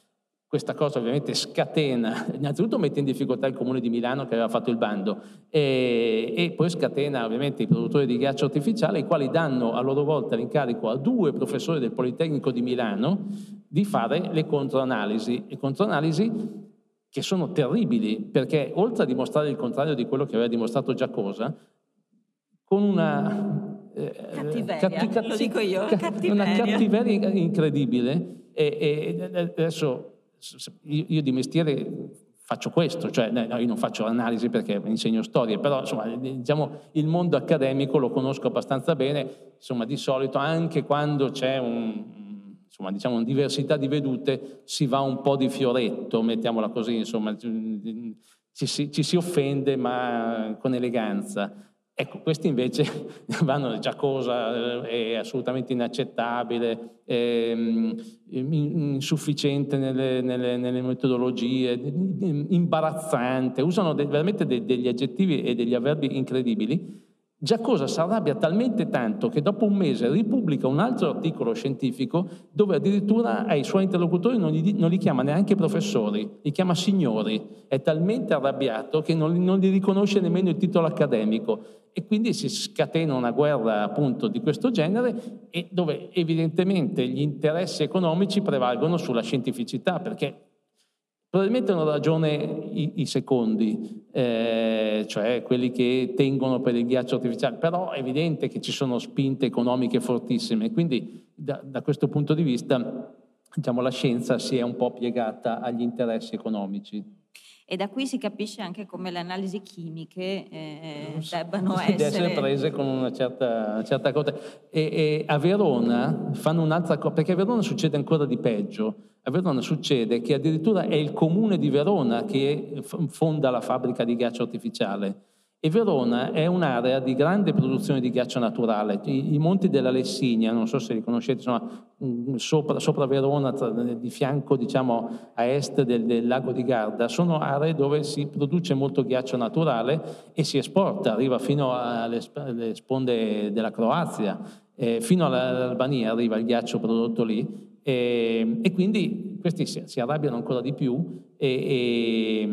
Questa cosa ovviamente scatena, innanzitutto mette in difficoltà il comune di Milano che aveva fatto il bando e, e, poi scatena ovviamente i produttori di ghiaccio artificiale i quali danno a loro volta l'incarico a due professori del Politecnico di Milano di fare le controanalisi, e controanalisi che sono terribili perché oltre a dimostrare il contrario di quello che aveva dimostrato Giacosa, con una eh, cattiveria, catti, catti, lo dico io, cattiveria. una cattiveria. incredibile. E, e adesso io di mestiere faccio questo, cioè no, io non faccio analisi perché insegno storie, però insomma, diciamo, il mondo accademico lo conosco abbastanza bene, insomma, di solito anche quando c'è un, insomma, diciamo, una diversità di vedute si va un po' di fioretto, mettiamola così, insomma, ci si, ci si offende ma con eleganza. Ecco, questi invece (laughs) vanno già cosa, eh, è assolutamente inaccettabile, è mm, insufficiente nelle, nelle, nelle metodologie, imbarazzante, usano veramente de, degli aggettivi e degli avverbi incredibili Giacosa si arrabbia talmente tanto che dopo un mese ripubblica un altro articolo scientifico dove addirittura ai suoi interlocutori non li, non li chiama neanche professori, li chiama signori. È talmente arrabbiato che non, non gli riconosce nemmeno il titolo accademico e quindi si scatena una guerra appunto di questo genere e dove evidentemente gli interessi economici prevalgono sulla scientificità perché Probabilmente hanno ragione i, i secondi, eh, cioè quelli che tengono per il ghiaccio artificiale, però è evidente che ci sono spinte economiche fortissime, quindi da, da questo punto di vista diciamo, la scienza si è un po' piegata agli interessi economici. E da qui si capisce anche come le analisi chimiche eh, debbano essere... essere... prese con una certa, una certa cosa. E, e, a Verona fanno un'altra cosa, perché a Verona succede ancora di peggio. A Verona succede che addirittura è il comune di Verona che fonda la fabbrica di ghiaccio artificiale. E Verona è un'area di grande produzione di ghiaccio naturale. I, i monti della Lessinia, non so se li conoscete, sono sopra, sopra Verona, tra, di fianco diciamo, a est del, del, lago di Garda, sono aree dove si produce molto ghiaccio naturale e si esporta, arriva fino alle, alle sponde della Croazia, eh, fino all'Albania arriva il ghiaccio prodotto lì e, e quindi questi si, si, arrabbiano ancora di più e, e,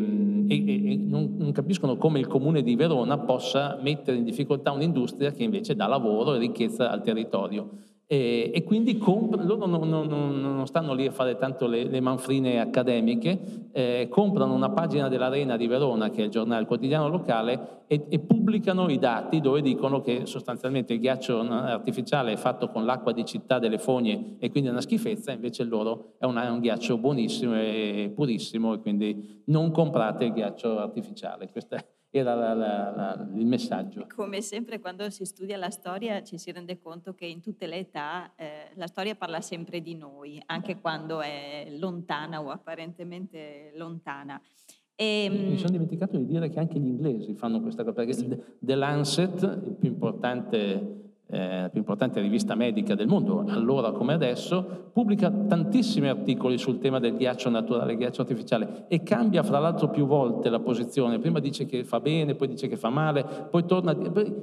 e non, non, capiscono come il comune di Verona possa mettere in difficoltà un'industria che invece dà lavoro e ricchezza al territorio. E, e quindi comp- loro non, non, non, stanno lì a fare tanto le, le manfrine accademiche, eh, comprano una pagina dell'Arena di Verona, che è il giornale quotidiano locale, e, e, pubblicano i dati dove dicono che sostanzialmente il ghiaccio artificiale è fatto con l'acqua di città delle fogne e quindi è una schifezza, invece il loro è, una, è un ghiaccio buonissimo e purissimo e quindi non comprate il ghiaccio artificiale. Questa è era la, la, la, il messaggio. Come sempre quando si studia la storia ci si rende conto che in tutte le età eh, la storia parla sempre di noi, anche quando è lontana o apparentemente lontana. E, Mi ehm, sono dimenticato di dire che anche gli inglesi fanno questa cosa, perché sì. The Lancet, il più importante eh, più importante rivista medica del mondo, allora come adesso, pubblica tantissimi articoli sul tema del ghiaccio naturale, ghiaccio artificiale e cambia fra l'altro più volte la posizione. Prima dice che fa bene, poi dice che fa male, poi torna,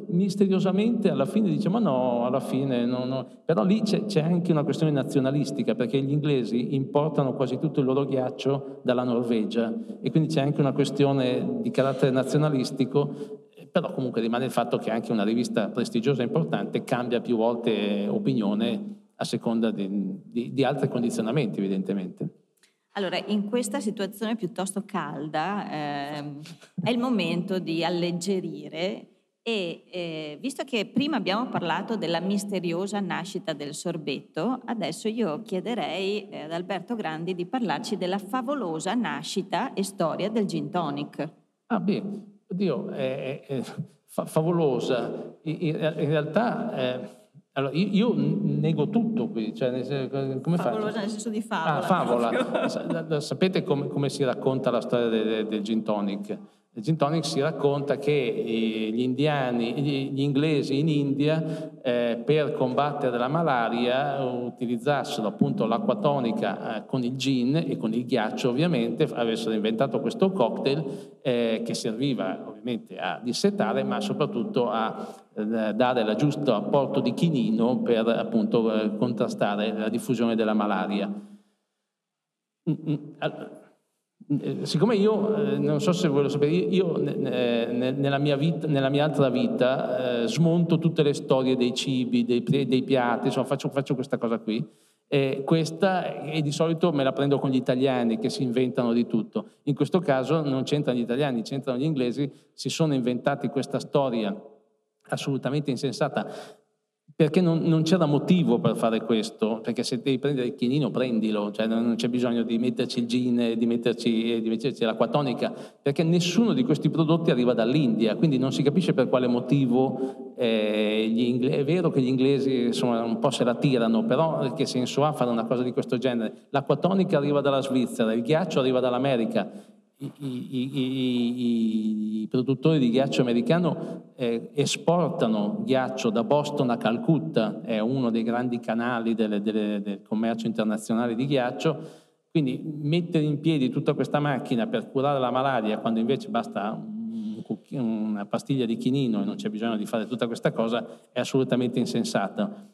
misteriosamente alla fine dice ma no, alla fine no, no. Però lì c'è, c'è anche una questione nazionalistica perché gli inglesi importano quasi tutto il loro ghiaccio dalla Norvegia e quindi c'è anche una questione di carattere nazionalistico però comunque rimane il fatto che anche una rivista prestigiosa e importante cambia più volte opinione a seconda di, di, di altri condizionamenti evidentemente. Allora, in questa situazione piuttosto calda eh, è il momento di alleggerire e eh, visto che prima abbiamo parlato della misteriosa nascita del sorbetto, adesso io chiederei eh, ad Alberto Grandi di parlarci della favolosa nascita e storia del gin tonic. Ah, beh, Oddio, è, è favolosa. In, in realtà, eh, allora, io, io, nego tutto qui. Cioè, come favolosa nel senso di favola. Ah, favola. Sapete come, come, si racconta la storia del, del gin tonic? Nel gin tonic si racconta che eh, gli indiani, gli inglesi in India eh, per combattere la malaria utilizzassero appunto l'acqua tonica eh, con il gin e con il ghiaccio ovviamente, avessero inventato questo cocktail eh, che serviva ovviamente a dissetare ma soprattutto a eh, dare il giusto apporto di chinino per appunto eh, contrastare la diffusione della malaria. Mm, mm, eh, siccome io, eh, non so se voi lo sapete, io nella mia, vita, nella mia altra vita eh, smonto tutte le storie dei cibi, dei, dei piatti, insomma faccio, faccio, questa cosa qui. E questa e di solito me la prendo con gli italiani che si inventano di tutto. In questo caso non c'entrano gli italiani, c'entrano gli inglesi, si sono inventati questa storia assolutamente insensata perché non, non, c'era motivo per fare questo, perché se devi prendere il chinino prendilo, cioè non c'è bisogno di metterci il gin, di metterci, di metterci l'acqua tonica, perché nessuno di questi prodotti arriva dall'India, quindi non si capisce per quale motivo eh, inglesi, è vero che gli inglesi insomma, un po' se la tirano, però che senso ha fare una cosa di questo genere? L'acqua tonica arriva dalla Svizzera, il ghiaccio arriva dall'America, i, i, i, produttori di ghiaccio americano eh, esportano ghiaccio da Boston a Calcutta, è uno dei grandi canali delle, delle, del commercio internazionale di ghiaccio, quindi mettere in piedi tutta questa macchina per curare la malaria quando invece basta un, una pastiglia di chinino e non c'è bisogno di fare tutta questa cosa è assolutamente insensata.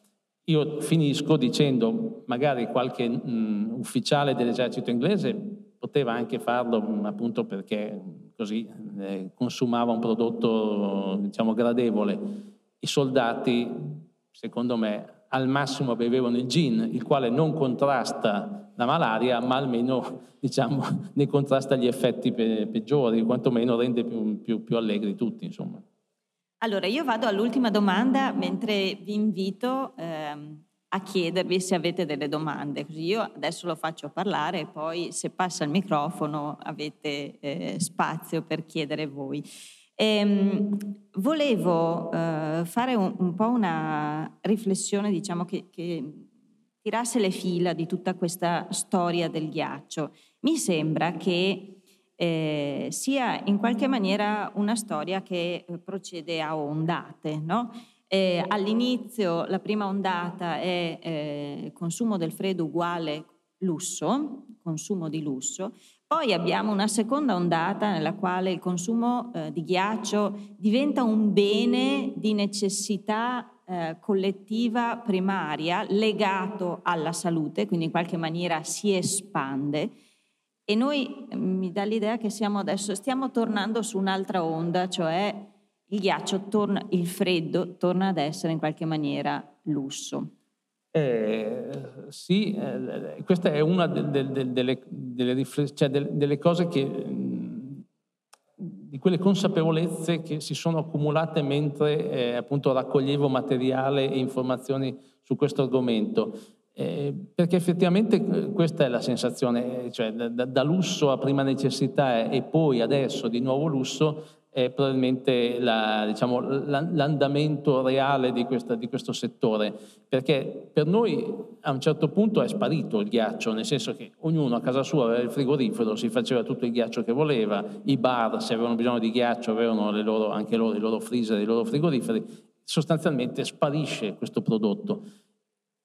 Io finisco dicendo magari qualche mh, ufficiale dell'esercito inglese poteva anche farlo mm, appunto perché così eh, consumava un prodotto diciamo gradevole. I soldati, secondo me, al massimo bevevano il gin, il quale non contrasta la malaria, ma almeno (laughs) diciamo, ne contrasta gli effetti pe- peggiori, quantomeno rende più, più, più allegri tutti. Insomma. Allora, io vado all'ultima domanda mentre vi invito ehm, a chiedervi se avete delle domande, così io adesso lo faccio parlare e poi se passa il microfono avete eh, spazio per chiedere voi. Ehm, volevo eh, fare un, un, po' una riflessione, diciamo, che, che tirasse le fila di tutta questa storia del ghiaccio. Mi sembra che eh, sia in qualche maniera una storia che procede a ondate, no? Eh, all'inizio la prima ondata è eh, consumo del freddo uguale lusso, consumo di lusso, poi abbiamo una seconda ondata nella quale il consumo eh, di ghiaccio diventa un bene di necessità eh, collettiva primaria legato alla salute, quindi in qualche maniera si espande. E noi mi dà l'idea che siamo adesso, stiamo tornando su un'altra onda, cioè il ghiaccio torna, il freddo torna ad essere in qualche maniera lusso. Eh, sì, eh, questa è una de, de, de, delle, delle, cioè delle, cose che, di quelle consapevolezze che si sono accumulate mentre eh, appunto raccoglievo materiale e informazioni su questo argomento. Eh, perché effettivamente eh, questa è la sensazione, cioè da, da lusso a prima necessità e poi adesso di nuovo lusso, è probabilmente la, diciamo, l'andamento reale di, questa, di, questo settore, perché per noi a un certo punto è sparito il ghiaccio, nel senso che ognuno a casa sua aveva il frigorifero, si faceva tutto il ghiaccio che voleva, i bar se avevano bisogno di ghiaccio avevano loro, anche loro i loro freezer, i loro frigoriferi, sostanzialmente sparisce questo prodotto.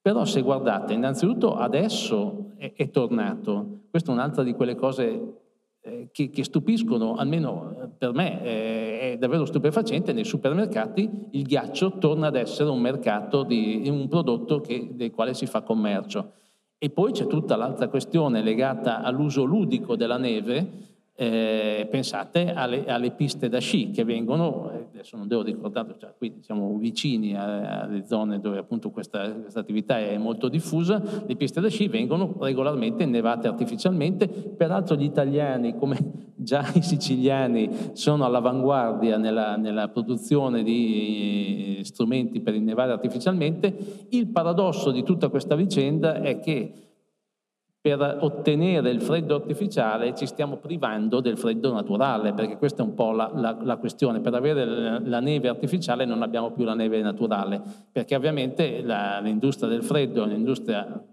Però se guardate, innanzitutto adesso è, è tornato, questa è un'altra di quelle cose eh, che, che, stupiscono, almeno eh, per me eh, è davvero stupefacente, nei supermercati il ghiaccio torna ad essere un mercato di un prodotto che, del quale si fa commercio. E poi c'è tutta l'altra questione legata all'uso ludico della neve, eh, pensate alle, alle, piste da sci che vengono, eh, adesso non devo ricordare, cioè qui siamo vicini alle zone dove appunto questa, questa, attività è molto diffusa, le piste da sci vengono regolarmente innevate artificialmente, peraltro gli italiani come (laughs) già i siciliani sono all'avanguardia nella, nella produzione di strumenti per innevare artificialmente, il paradosso di tutta questa vicenda è che per ottenere il freddo artificiale ci stiamo privando del freddo naturale, perché questa è un po' la, la, la questione. Per avere la neve artificiale non abbiamo più la neve naturale, perché ovviamente la, l'industria del freddo è un'industria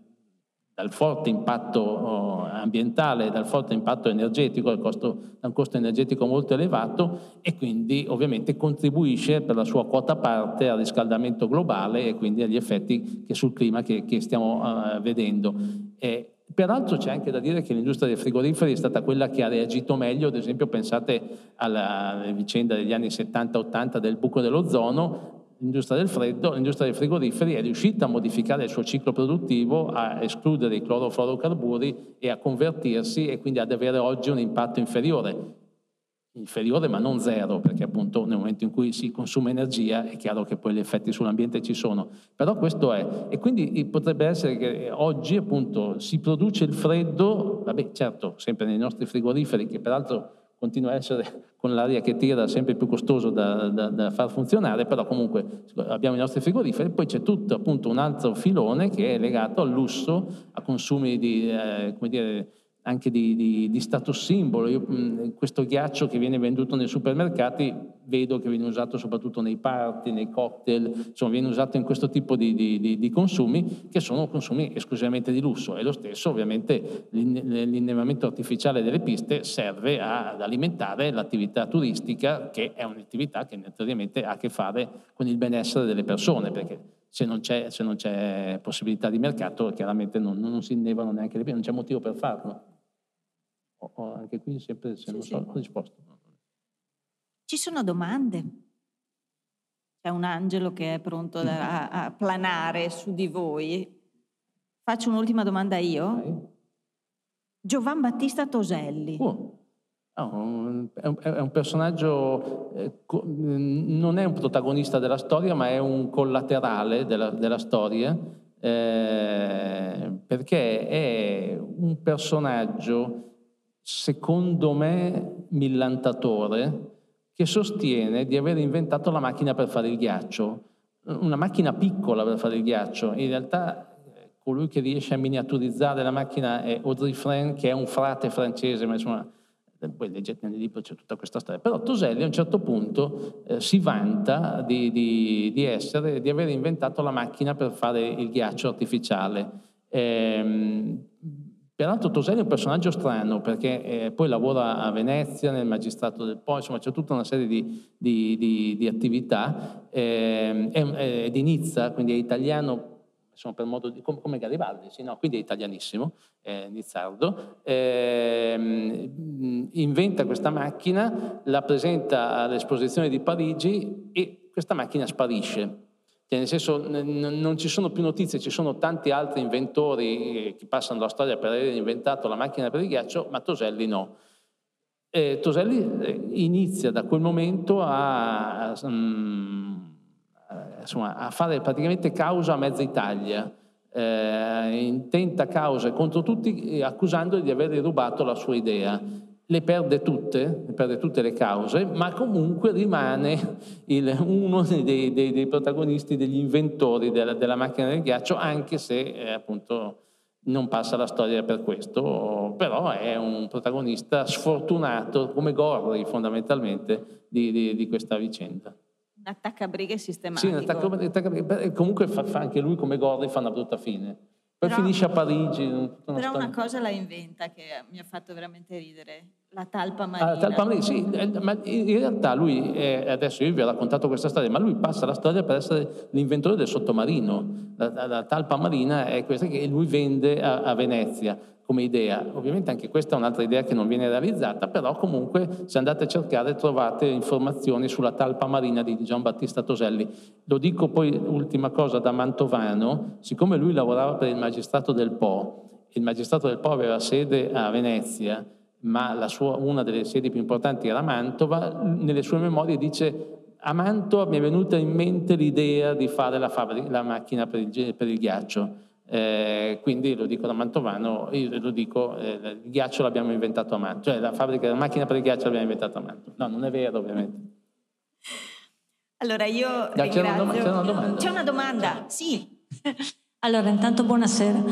dal forte impatto oh, ambientale, dal forte impatto energetico, costo, un costo energetico molto elevato e quindi ovviamente contribuisce per la sua quota parte al riscaldamento globale e quindi agli effetti che sul clima che, che stiamo uh, vedendo. E, Peraltro c'è anche da dire che l'industria dei frigoriferi è stata quella che ha reagito meglio, ad esempio pensate alla vicenda degli anni 70-80 del buco dell'ozono, l'industria del freddo, l'industria dei frigoriferi è riuscita a modificare il suo ciclo produttivo, a escludere i clorofluorocarburi e a convertirsi e quindi ad avere oggi un impatto inferiore inferiore ma non zero, perché appunto nel momento in cui si consuma energia è chiaro che poi gli effetti sull'ambiente ci sono. Però questo è, e quindi potrebbe essere che oggi appunto si produce il freddo, vabbè certo, sempre nei nostri frigoriferi, che peraltro continua a essere con l'aria che tira sempre più costoso da, da, da far funzionare, però comunque abbiamo i nostri frigoriferi, poi c'è tutto appunto un altro filone che è legato al lusso, a consumi di, eh, come dire, anche di, di, di status simbolo. Io, mh, questo ghiaccio che viene venduto nei supermercati vedo che viene usato soprattutto nei party, nei cocktail, insomma viene usato in questo tipo di, di consumi che sono consumi esclusivamente di lusso e lo stesso ovviamente l'innevamento artificiale delle piste serve ad alimentare l'attività turistica che è un'attività che naturalmente ha a che fare con il benessere delle persone perché se non c'è, se non c'è possibilità di mercato chiaramente non, non si innevano neanche le piste, non c'è motivo per farlo. O, o anche qui sempre se sì, non so, sì. risposto. Ci sono domande? C'è un angelo che è pronto a, a planare su di voi. Faccio un'ultima domanda io. Vai. Giovan Battista Toselli. Oh. Oh, è, un, è un personaggio, eh, non è un protagonista della storia, ma è un collaterale della, della storia, eh, perché è un personaggio secondo me, millantatore, che sostiene di aver inventato la macchina per fare il ghiaccio. Una macchina piccola per fare il ghiaccio. In realtà colui che riesce a miniaturizzare la macchina è Audrey Fren, che è un frate francese, ma insomma, poi leggete nel libro c'è tutta questa storia. Però Toselli a un certo punto eh, si vanta di, di, di, essere, di aver inventato la macchina per fare il ghiaccio artificiale. Eh, Peraltro Toselli è un personaggio strano perché eh, poi lavora a Venezia nel magistrato del Po, insomma c'è tutta una serie di, di, di, di attività, eh, è, è, di Nizza, quindi è italiano, insomma per modo di, come, Garibaldi, sì, no, quindi è italianissimo, è nizzardo, eh, inventa questa macchina, la presenta all'esposizione di Parigi e questa macchina sparisce cioè, nel senso, n- non ci sono più notizie, ci sono tanti altri inventori che passano la storia per aver inventato la macchina per il ghiaccio, ma Toselli no. E Toselli eh, inizia da quel momento a, a, mm, insomma, a fare praticamente causa a mezza Italia. Eh, intenta cause contro tutti accusandoli di aver rubato la sua idea le perde tutte, le perde tutte le cause, ma comunque rimane il, uno dei, dei, dei, protagonisti, degli inventori della, della, macchina del ghiaccio, anche se eh, appunto non passa la storia per questo, però è un protagonista sfortunato come Gorri fondamentalmente di, di, di questa vicenda. Un attaccabrighe sistematico. Sì, un attaccabrighe, comunque fa, fa anche lui come Gorri fa una brutta fine. Poi però, finisce a Parigi. Però storia. una cosa la inventa che mi ha fatto veramente ridere, la talpa marina. Ah, la talpa marina, sì, eh, ma in realtà lui, è, adesso io vi ho raccontato questa storia, ma lui passa la storia per essere l'inventore del sottomarino. La, la, la talpa marina è questa che lui vende a, a Venezia come idea. Ovviamente anche questa è un'altra idea che non viene realizzata, però comunque se andate a cercare trovate informazioni sulla talpa marina di Gian Battista Toselli. Lo dico poi, ultima cosa, da Mantovano, siccome lui lavorava per il magistrato del Po, il magistrato del Po aveva sede a Venezia, ma sua, una delle sedi più importanti era Mantova, nelle sue memorie dice a Mantova mi è venuta in mente l'idea di fare la, fabbrica, la macchina per il, per il ghiaccio eh, quindi lo dico da Mantovano, io lo dico, eh, il ghiaccio l'abbiamo inventato a Mantova, cioè la fabbrica della macchina per il ghiaccio l'abbiamo inventato a Mantova. No, non è vero ovviamente. Allora io c'è, una, c'è una domanda. C'è una domanda, sì. Allora, intanto buonasera.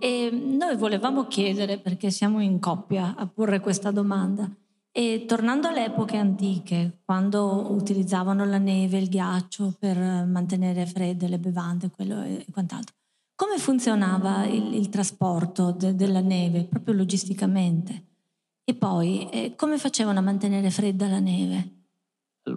E noi volevamo chiedere, perché siamo in coppia a porre questa domanda, e tornando alle epoche antiche, quando utilizzavano la neve, il ghiaccio per mantenere fredde le bevande quello e quant'altro, come funzionava il, il trasporto de, della neve, proprio logisticamente? E poi, eh, come facevano a mantenere fredda la neve?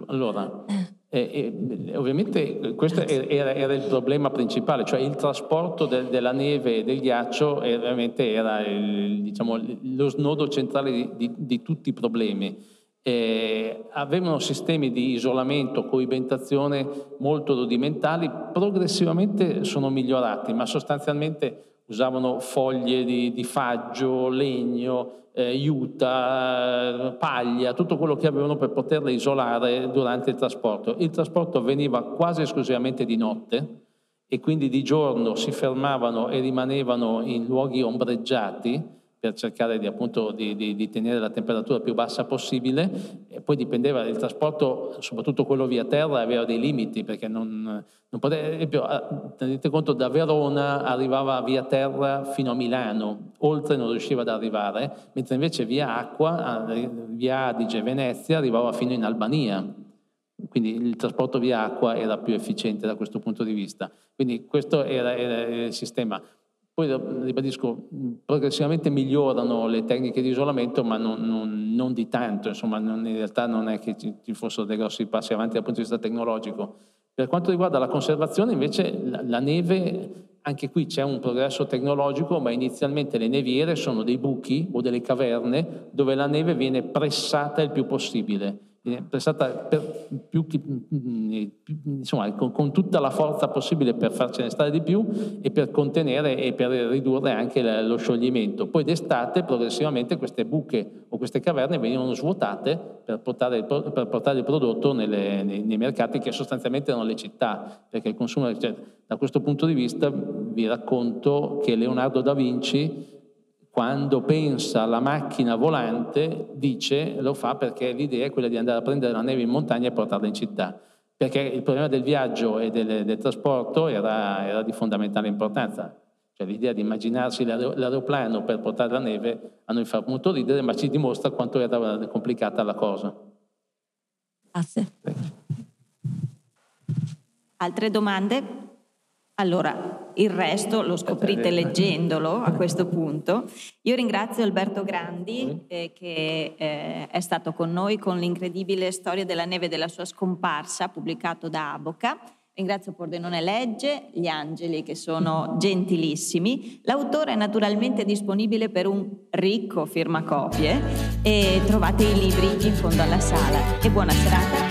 Allora, eh. Eh, eh, ovviamente questo era, era, il problema principale, cioè il trasporto de, della neve e del ghiaccio veramente era il, diciamo, lo snodo centrale di, di, di tutti i problemi. Eh, avevano sistemi di isolamento, coibentazione molto rudimentali, progressivamente sono migliorati, ma sostanzialmente usavano foglie di, di faggio, legno, eh, juta, paglia, tutto quello che avevano per poterle isolare durante il trasporto. Il trasporto avveniva quasi esclusivamente di notte e quindi di giorno si fermavano e rimanevano in luoghi ombreggiati per cercare di, appunto, di, di, di, tenere la temperatura più bassa possibile e poi dipendeva il trasporto, soprattutto quello via terra, aveva dei limiti perché non, non poteva, tenete conto da Verona arrivava via terra fino a Milano, oltre non riusciva ad arrivare, mentre invece via acqua, via Adige, Venezia arrivava fino in Albania. Quindi il trasporto via acqua era più efficiente da questo punto di vista. Quindi questo era, era il sistema. Poi ribadisco, progressivamente migliorano le tecniche di isolamento, ma non, non, non di tanto, insomma, non, in realtà non è che ci, ci, fossero dei grossi passi avanti dal punto di vista tecnologico. Per quanto riguarda la conservazione, invece, la, la neve, anche qui c'è un progresso tecnologico, ma inizialmente le neviere sono dei buchi o delle caverne dove la neve viene pressata il più possibile viene prestata per più, insomma, con, con, tutta la forza possibile per farcene stare di più e per contenere e per ridurre anche lo scioglimento. Poi d'estate progressivamente queste buche o queste caverne venivano svuotate per portare il, per portare il prodotto nelle, nei, nei, mercati che sostanzialmente erano le città, perché il consumo, cioè, da questo punto di vista vi racconto che Leonardo da Vinci quando pensa alla macchina volante, dice lo fa perché l'idea è quella di andare a prendere la neve in montagna e portarla in città. Perché il problema del viaggio e del, del trasporto era, era, di fondamentale importanza. Cioè l'idea di immaginarsi l'aeroplano per portare la neve a noi fa molto ridere, ma ci dimostra quanto era complicata la cosa. Grazie. Altre domande? Allora, il resto lo scoprite leggendolo a (laughs) questo punto. Io ringrazio Alberto Grandi eh, che eh, è stato con noi con l'incredibile storia della neve e della sua scomparsa, pubblicato da Aboca. Ringrazio Pordenone Legge, gli angeli che sono gentilissimi. L'autore è naturalmente disponibile per un ricco firmacopie e trovate i libri in fondo alla sala. E buona serata